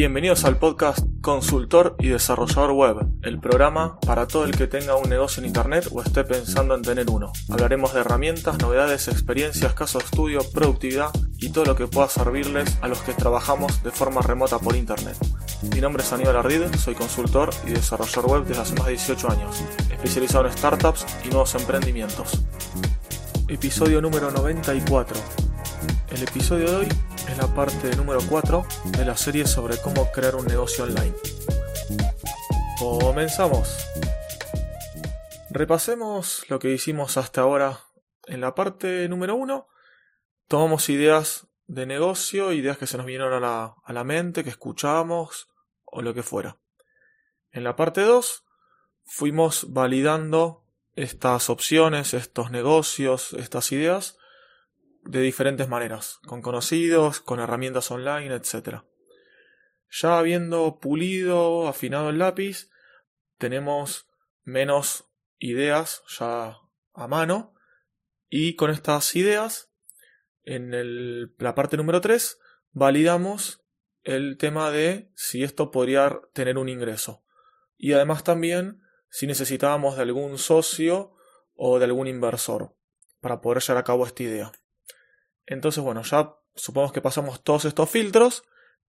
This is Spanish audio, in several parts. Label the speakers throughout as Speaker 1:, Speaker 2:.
Speaker 1: Bienvenidos al podcast Consultor y Desarrollador Web, el programa para todo el que tenga un negocio en Internet o esté pensando en tener uno. Hablaremos de herramientas, novedades, experiencias, casos de estudio, productividad y todo lo que pueda servirles a los que trabajamos de forma remota por Internet. Mi nombre es Aníbal Ardid, soy consultor y desarrollador web desde hace más de 18 años, especializado en startups y nuevos emprendimientos. Episodio número 94. El episodio de hoy es la parte número 4 de la serie sobre cómo crear un negocio online. Comenzamos. Repasemos lo que hicimos hasta ahora. En la parte número 1 tomamos ideas de negocio, ideas que se nos vinieron a la, a la mente, que escuchamos o lo que fuera. En la parte 2 fuimos validando estas opciones, estos negocios, estas ideas de diferentes maneras, con conocidos, con herramientas online, etc. Ya habiendo pulido, afinado el lápiz, tenemos menos ideas ya a mano y con estas ideas, en el, la parte número 3, validamos el tema de si esto podría tener un ingreso. Y además también si necesitábamos de algún socio o de algún inversor para poder llevar a cabo esta idea. Entonces, bueno, ya supongamos que pasamos todos estos filtros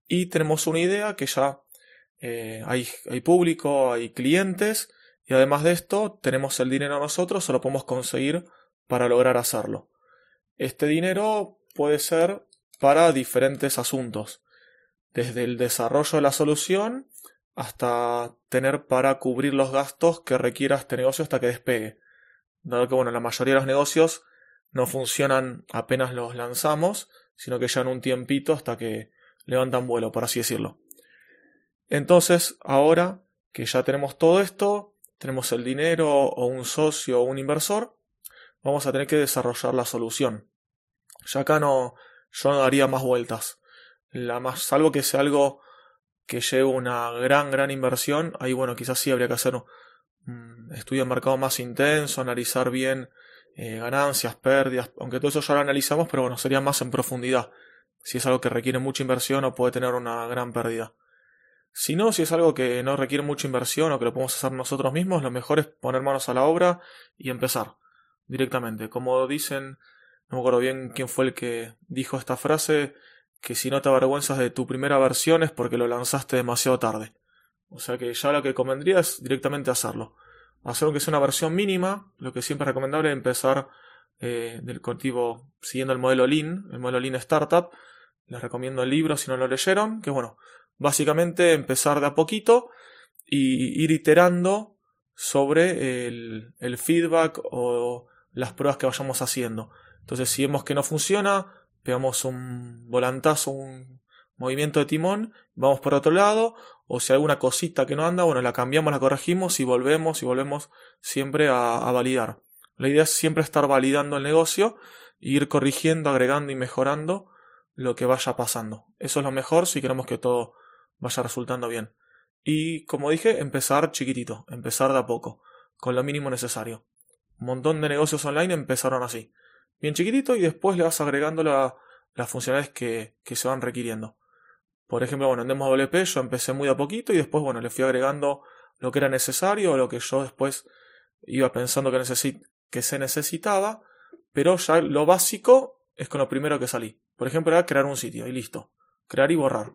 Speaker 1: y tenemos una idea que ya eh, hay, hay público, hay clientes y además de esto tenemos el dinero nosotros, o lo podemos conseguir para lograr hacerlo. Este dinero puede ser para diferentes asuntos, desde el desarrollo de la solución hasta tener para cubrir los gastos que requiera este negocio hasta que despegue. Dado que bueno, la mayoría de los negocios no funcionan apenas los lanzamos, sino que llevan un tiempito hasta que levantan vuelo, por así decirlo. Entonces, ahora que ya tenemos todo esto, tenemos el dinero o un socio o un inversor, vamos a tener que desarrollar la solución. Ya acá no, yo no daría más vueltas. La más, salvo que sea algo que lleve una gran, gran inversión, ahí bueno, quizás sí habría que hacer un estudio de mercado más intenso, analizar bien eh, ganancias, pérdidas, aunque todo eso ya lo analizamos, pero bueno, sería más en profundidad. Si es algo que requiere mucha inversión o puede tener una gran pérdida. Si no, si es algo que no requiere mucha inversión o que lo podemos hacer nosotros mismos, lo mejor es poner manos a la obra y empezar directamente. Como dicen, no me acuerdo bien quién fue el que dijo esta frase, que si no te avergüenzas de tu primera versión es porque lo lanzaste demasiado tarde. O sea que ya lo que convendría es directamente hacerlo hacer aunque sea una versión mínima, lo que siempre es recomendable es empezar eh, del cultivo siguiendo el modelo Lean, el modelo Lean Startup. Les recomiendo el libro si no lo leyeron, que bueno, básicamente empezar de a poquito y ir iterando sobre el, el feedback o las pruebas que vayamos haciendo. Entonces, si vemos que no funciona, pegamos un volantazo, un movimiento de timón, vamos por otro lado, o si hay alguna cosita que no anda, bueno, la cambiamos, la corregimos y volvemos y volvemos siempre a, validar. La idea es siempre estar validando el negocio e ir corrigiendo, agregando y mejorando lo que vaya pasando. Eso es lo mejor si queremos que todo vaya resultando bien. Y como dije, empezar chiquitito, empezar de a poco, con lo mínimo necesario. Un montón de negocios online empezaron así. Bien chiquitito y después le vas agregando las funcionalidades que, que se van requiriendo. Por ejemplo, bueno, en DemoWP yo empecé muy a poquito y después, bueno, le fui agregando lo que era necesario o lo que yo después iba pensando que, que se necesitaba, pero ya lo básico es con lo primero que salí. Por ejemplo, era crear un sitio y listo. Crear y borrar.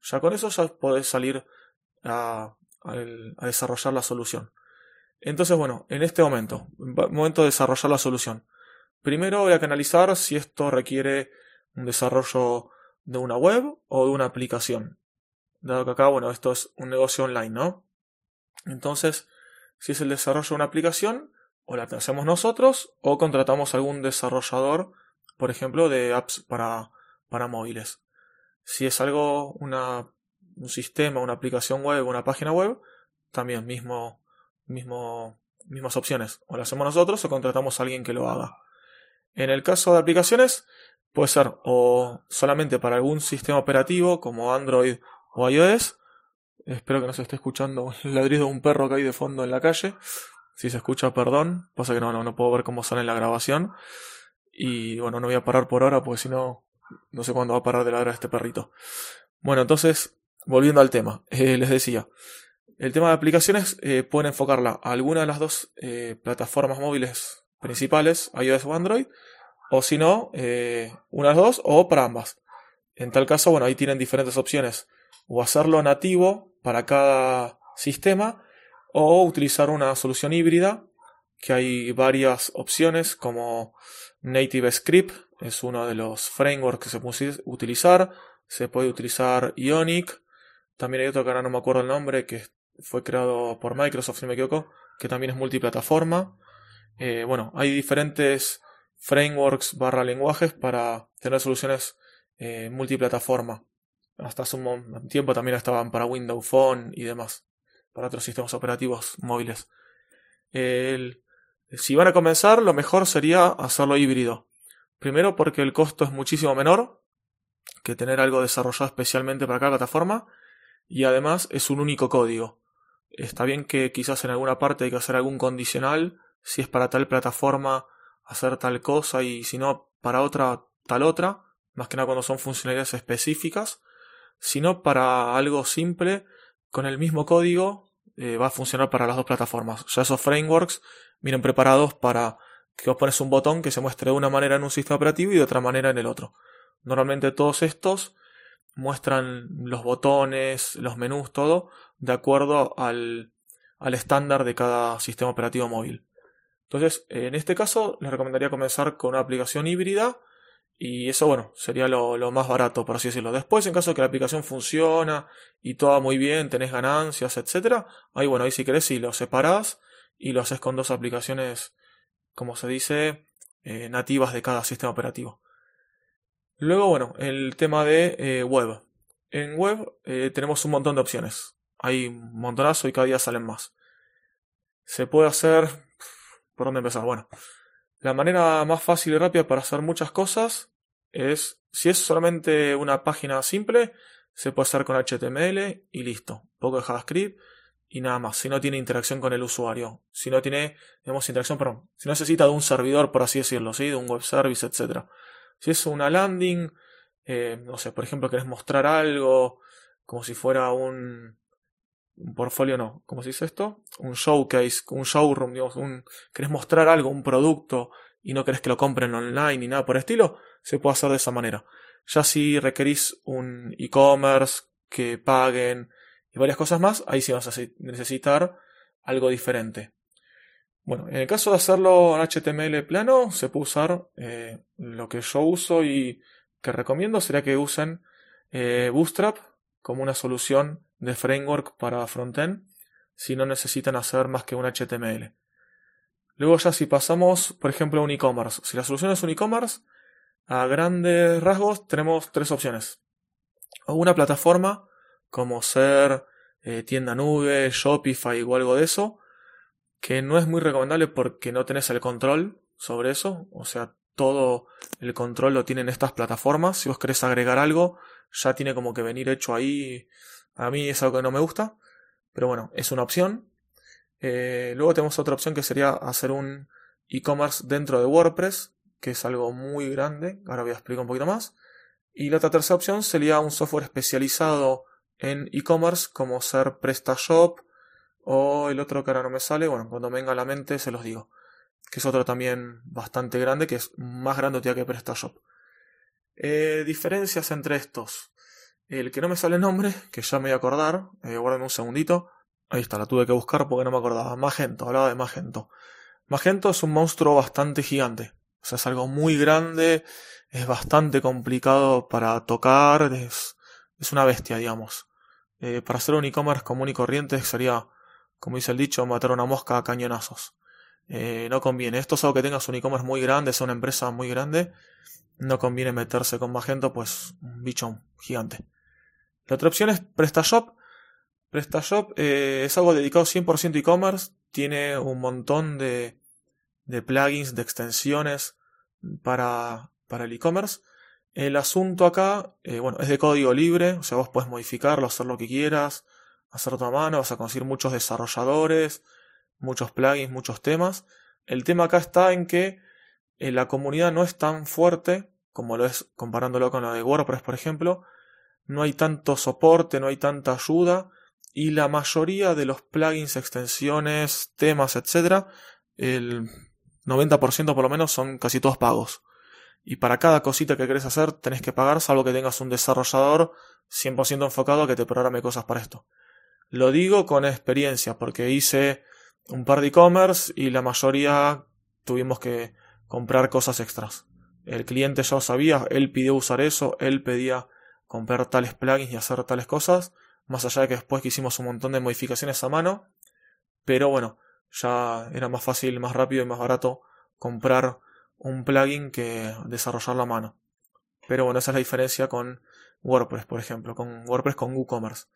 Speaker 1: Ya con eso ya podés salir a, a desarrollar la solución. Entonces, bueno, en este momento, momento de desarrollar la solución. Primero voy a analizar si esto requiere un desarrollo de una web o de una aplicación. Dado que acá, bueno, esto es un negocio online, ¿no? Entonces, si es el desarrollo de una aplicación, o la hacemos nosotros, o contratamos algún desarrollador, por ejemplo, de apps para, para móviles. Si es algo, una, un sistema, una aplicación web, una página web, también mismo, mismo, mismas opciones. O lo hacemos nosotros o contratamos a alguien que lo haga. En el caso de aplicaciones, Puede ser o solamente para algún sistema operativo como Android o iOS. Espero que no se esté escuchando el ladrido de un perro que hay de fondo en la calle. Si se escucha, perdón. Pasa que no, no, no puedo ver cómo sale en la grabación. Y bueno, no voy a parar por ahora porque si no, no sé cuándo va a parar de ladrar este perrito. Bueno, entonces, volviendo al tema, les decía, el tema de aplicaciones pueden enfocarla a alguna de las dos plataformas móviles principales, iOS o Android, o si no, unas dos o para ambas. En tal caso, bueno, ahí tienen diferentes opciones. O hacerlo nativo para cada sistema o utilizar una solución híbrida, que hay varias opciones como Native Script, es uno de los frameworks que se puede utilizar. Se puede utilizar Ionic. También hay otro que ahora no me acuerdo el nombre, que fue creado por Microsoft, si me equivoco, que también es multiplataforma. Eh, bueno, hay diferentes frameworks barra lenguajes para tener soluciones eh, multiplataforma. Hasta hace un tiempo también estaban para Windows Phone y demás, para otros sistemas operativos móviles. si van a comenzar, lo mejor sería hacerlo híbrido. Primero porque el costo es muchísimo menor que tener algo desarrollado especialmente para cada plataforma y además es un único código. Está bien que quizás en alguna parte hay que hacer algún condicional, si es para tal plataforma hacer tal cosa y si no para otra tal otra, más que nada cuando son funcionalidades específicas, sino para algo simple, con el mismo código eh, va a funcionar para las dos plataformas. Ya esos frameworks vienen preparados para que vos pones un botón que se muestre de una manera en un sistema operativo y de otra manera en el otro. Normalmente todos estos muestran los botones, los menús, todo, de acuerdo al, al estándar de cada sistema operativo móvil. Entonces, en este caso, les recomendaría comenzar con una aplicación híbrida y eso, bueno, sería lo, más barato, por así decirlo. Después, en caso de que la aplicación funciona y todo muy bien, tenés ganancias, etcétera, ahí, bueno, ahí si querés, si lo separás y lo haces con dos aplicaciones, como se dice, eh, nativas de cada sistema operativo. Luego, bueno, el tema de eh, web. En web eh, tenemos un montón de opciones. Hay un montonazo y cada día salen más. Se puede hacer... ¿Por dónde empezar? Bueno, la manera más fácil y rápida para hacer muchas cosas es, si es solamente una página simple, se puede hacer con HTML y listo. poco de JavaScript y nada más. Si no tiene interacción con el usuario. Si no tiene, digamos, interacción, perdón. Si necesita de un servidor, por así decirlo, ¿sí? De un web service, etc. Si es una landing, eh, no sé, por ejemplo, querés mostrar algo como si fuera un, un portfolio no, ¿cómo se dice esto? Un showcase, un showroom, digamos, un, querés mostrar algo, un producto y no querés que lo compren online ni nada por estilo, se puede hacer de esa manera. Ya si requerís un e-commerce que paguen y varias cosas más, ahí sí vas a necesitar algo diferente. Bueno, en el caso de hacerlo en HTML plano, se puede usar eh, lo que yo uso y que recomiendo sería que usen eh, Bootstrap como una solución de framework para frontend si no necesitan hacer más que un HTML. Luego ya si pasamos, por ejemplo, a un e-commerce. Si la solución es un e-commerce, a grandes rasgos tenemos tres opciones. O una plataforma como ser eh, tienda nube, Shopify o algo de eso, que no es muy recomendable porque no tenés el control sobre eso. O sea, todo el control lo tienen estas plataformas. Si vos querés agregar algo, ya tiene como que venir hecho ahí. A mí es algo que no me gusta, pero bueno, es una opción. Eh, luego tenemos otra opción que sería hacer un e-commerce dentro de WordPress, que es algo muy grande. Ahora voy a explicar un poquito más. Y la otra tercera opción sería un software especializado en e-commerce como ser PrestaShop o el otro que ahora no me sale. Bueno, cuando venga a la mente se los digo. Que es otro también bastante grande, que es más grande que PrestaShop. Eh, diferencias entre estos. El que no me sale el nombre, que ya me voy a acordar, eh, un segundito. Ahí está, la tuve que buscar porque no me acordaba. Magento, hablaba de Magento. Magento es un monstruo bastante gigante. O sea, es algo muy grande, es bastante complicado para tocar, es, es una bestia, digamos. Eh, para hacer un e-commerce común y corriente sería, como dice el dicho, matar una mosca a cañonazos. Eh, no conviene. Esto es algo que tengas un e-commerce muy grande, es una empresa muy grande no conviene meterse con Magento, pues un bicho gigante. La otra opción es PrestaShop. PrestaShop eh, es algo dedicado 100% e-commerce, tiene un montón de, plugins, de extensiones para, para el e-commerce. El asunto acá, eh, bueno, es de código libre, o sea, vos puedes modificarlo, hacer lo que quieras, hacerlo a mano, vas a conseguir muchos desarrolladores, muchos plugins, muchos temas. El tema acá está en que la comunidad no es tan fuerte como lo es comparándolo con la de WordPress, por ejemplo. No hay tanto soporte, no hay tanta ayuda y la mayoría de los plugins, extensiones, temas, etc., el 90% por lo menos son casi todos pagos. Y para cada cosita que querés hacer tenés que pagar, salvo que tengas un desarrollador 100% enfocado a que te programe cosas para esto. Lo digo con experiencia, porque hice un par de e-commerce y la mayoría tuvimos que comprar cosas extras. El cliente ya lo sabía, él pidió usar eso, él pedía comprar tales plugins y hacer tales cosas, más allá de que después que hicimos un montón de modificaciones a mano, pero bueno, ya era más fácil, más rápido y más barato comprar un plugin que desarrollarlo a mano. Pero bueno, esa es la diferencia con WordPress, por ejemplo, con WordPress con WooCommerce.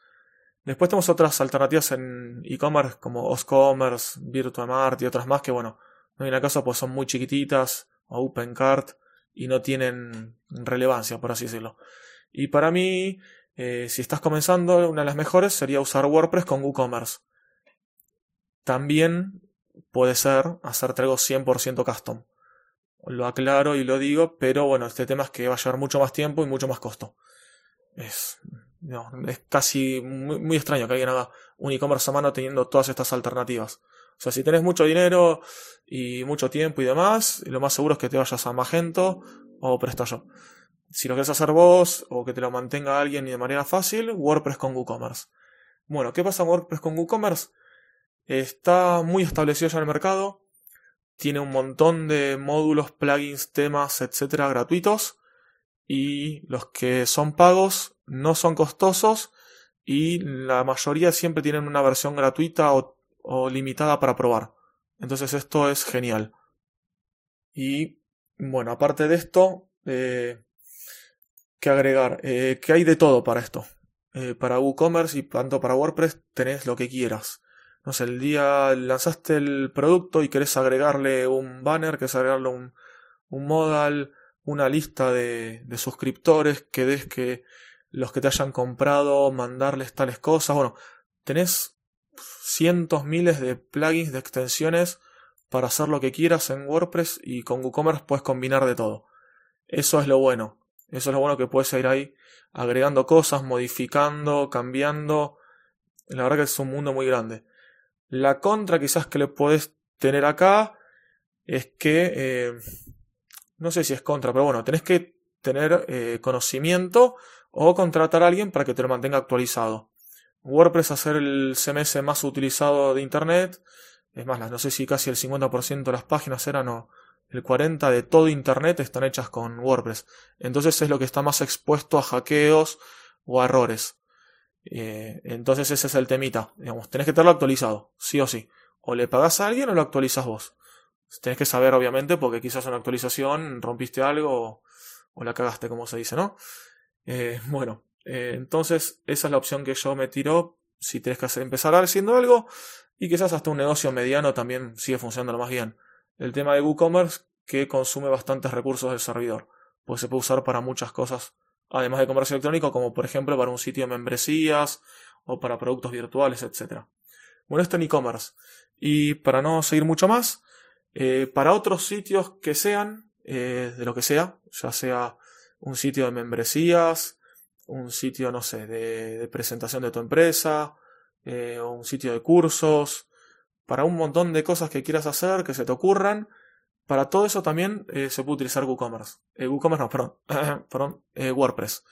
Speaker 1: Después tenemos otras alternativas en e-commerce como OsCommerce, VirtuaMart y otras más que, bueno, no viene caso pues son muy chiquititas o OpenCart y no tienen relevancia, por así decirlo. Y para mí, eh, si estás comenzando, una de las mejores sería usar WordPress con WooCommerce. También puede ser hacerte algo 100% custom. Lo aclaro y lo digo, pero bueno, este tema es que va a llevar mucho más tiempo y mucho más costo. Es, es casi muy, muy, extraño que alguien haga un e-commerce a mano teniendo todas estas alternativas. O sea, si tenés mucho dinero y mucho tiempo y demás, lo más seguro es que te vayas a Magento o PrestaShop. Si lo quieres hacer vos o que te lo mantenga alguien y de manera fácil, WordPress con WooCommerce. Bueno, ¿qué pasa con WordPress con WooCommerce? Está muy establecido ya en el mercado. Tiene un montón de módulos, plugins, temas, etcétera, gratuitos. Y los que son pagos no son costosos. Y la mayoría siempre tienen una versión gratuita o, limitada para probar. Entonces esto es genial. Y bueno, aparte de esto, eh, ¿qué agregar? Eh, que hay de todo para esto. Eh, para WooCommerce y tanto para WordPress tenés lo que quieras no sé, el día lanzaste el producto y querés agregarle un banner, querés agregarle un, un modal, una lista de, de suscriptores, que des que los que te hayan comprado, mandarles tales cosas. Bueno, tenés cientos, miles de plugins, de extensiones para hacer lo que quieras en WordPress y con WooCommerce puedes combinar de todo. Eso es lo bueno. Eso es lo bueno que puedes ir ahí agregando cosas, modificando, cambiando. La verdad que es un mundo muy grande. La contra quizás que le podés tener acá es que, eh, no sé si es contra, pero bueno, tenés que tener eh, conocimiento o contratar a alguien para que te lo mantenga actualizado. WordPress hacer el CMS más utilizado de Internet, es más, no sé si casi el 50% de las páginas eran o el 40% de todo Internet están hechas con WordPress. Entonces es lo que está más expuesto a hackeos o a errores. Eh, entonces ese es el temita. Digamos, tenés que tenerlo actualizado, sí o sí. O le pagás a alguien o lo actualizas vos. Tenés que saber, obviamente, porque quizás una actualización rompiste algo o, la cagaste, como se dice, ¿no? Eh, bueno, eh, entonces esa es la opción que yo me tiro si tenés que hacer, empezar haciendo algo y quizás hasta un negocio mediano también sigue funcionando más bien. El tema de WooCommerce que consume bastantes recursos del servidor, pues se puede usar para muchas cosas además de comercio electrónico, como por ejemplo para un sitio de membresías o para productos virtuales, etc. Bueno, esto en e-commerce. Y para no seguir mucho más, eh, para otros sitios que sean, eh, de lo que sea, ya sea un sitio de membresías, un sitio, no sé, de, presentación de tu empresa, eh, o un sitio de cursos, para un montón de cosas que quieras hacer, que se te ocurran, para todo eso también eh, se puede utilizar WooCommerce. Eh, WooCommerce no, perdón, perdón eh, WordPress.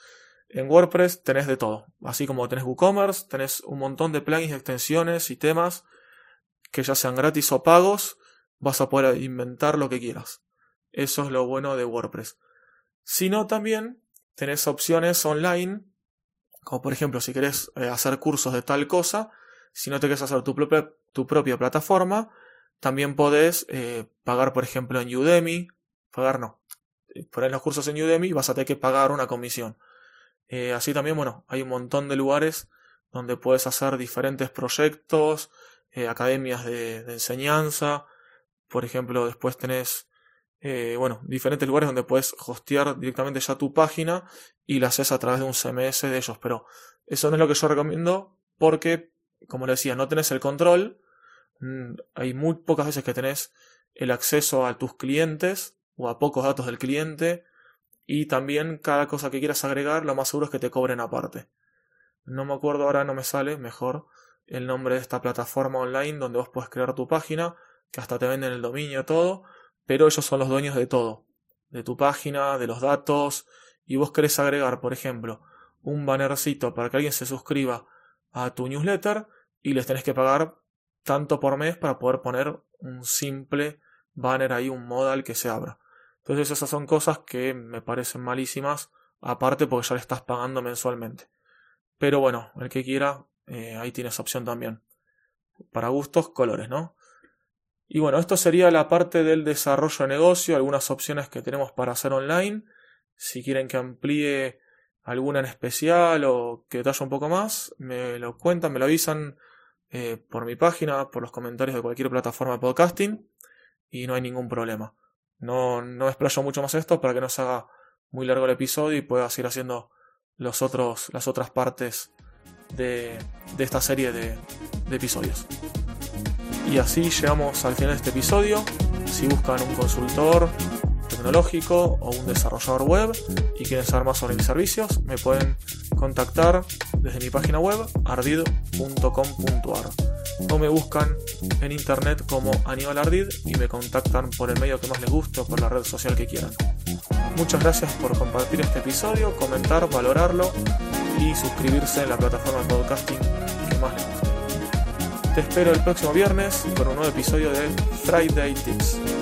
Speaker 1: En WordPress tenés de todo. Así como tenés WooCommerce, tenés un montón de plugins, extensiones y temas que ya sean gratis o pagos, vas a poder inventar lo que quieras. Eso es lo bueno de WordPress. Si no, también tenés opciones online, como por ejemplo si querés hacer cursos de tal cosa, si no te quieres hacer tu propia, tu propia plataforma, también podés eh, pagar, por ejemplo, en Udemy. Pagar no. Eh, poner los cursos en Udemy vas a tener que pagar una comisión. Eh, así también, bueno, hay un montón de lugares donde puedes hacer diferentes proyectos, academias de, enseñanza. Por ejemplo, después tenés, bueno, diferentes lugares donde puedes hostear directamente ya tu página y la haces a través de un CMS de ellos. Pero eso no es lo que yo recomiendo porque, como le decía, no tenés el control hay muy pocas veces que tenés el acceso a tus clientes o a pocos datos del cliente y también cada cosa que quieras agregar, lo más seguro es que te cobren aparte. No me acuerdo ahora, no me sale mejor el nombre de esta plataforma online donde vos puedes crear tu página, que hasta te venden el dominio todo, pero ellos son los dueños de todo, de tu página, de los datos, y vos querés agregar, por ejemplo, un bannercito para que alguien se suscriba a tu newsletter y les tenés que pagar tanto por mes para poder poner un simple banner ahí, un modal que se abra. Entonces esas son cosas que me parecen malísimas, aparte porque ya le estás pagando mensualmente. Pero bueno, el que quiera, eh, ahí tienes opción también. Para gustos, colores, ¿no? Y bueno, esto sería la parte del desarrollo de negocio, algunas opciones que tenemos para hacer online. Si quieren que amplíe alguna en especial o que detalle un poco más, me lo cuentan, me lo avisan eh, por mi página, por los comentarios de cualquier plataforma de podcasting y no hay ningún problema. No, no explayo mucho más esto para que no se haga muy largo el episodio y pueda seguir haciendo las otras partes de, esta serie de, de episodios. Y así llegamos al final de este episodio. Si buscan un consultor tecnológico o un desarrollador web y quieren saber más sobre mis servicios, me pueden contactar desde mi página web ardid.com.ar o me buscan en internet como Aníbal Ardid y me contactan por el medio que más les guste o por la red social que quieran. Muchas gracias por compartir este episodio, comentar, valorarlo y suscribirse en la plataforma de podcasting que más les guste. Te espero el próximo viernes con un nuevo episodio de Friday Tips.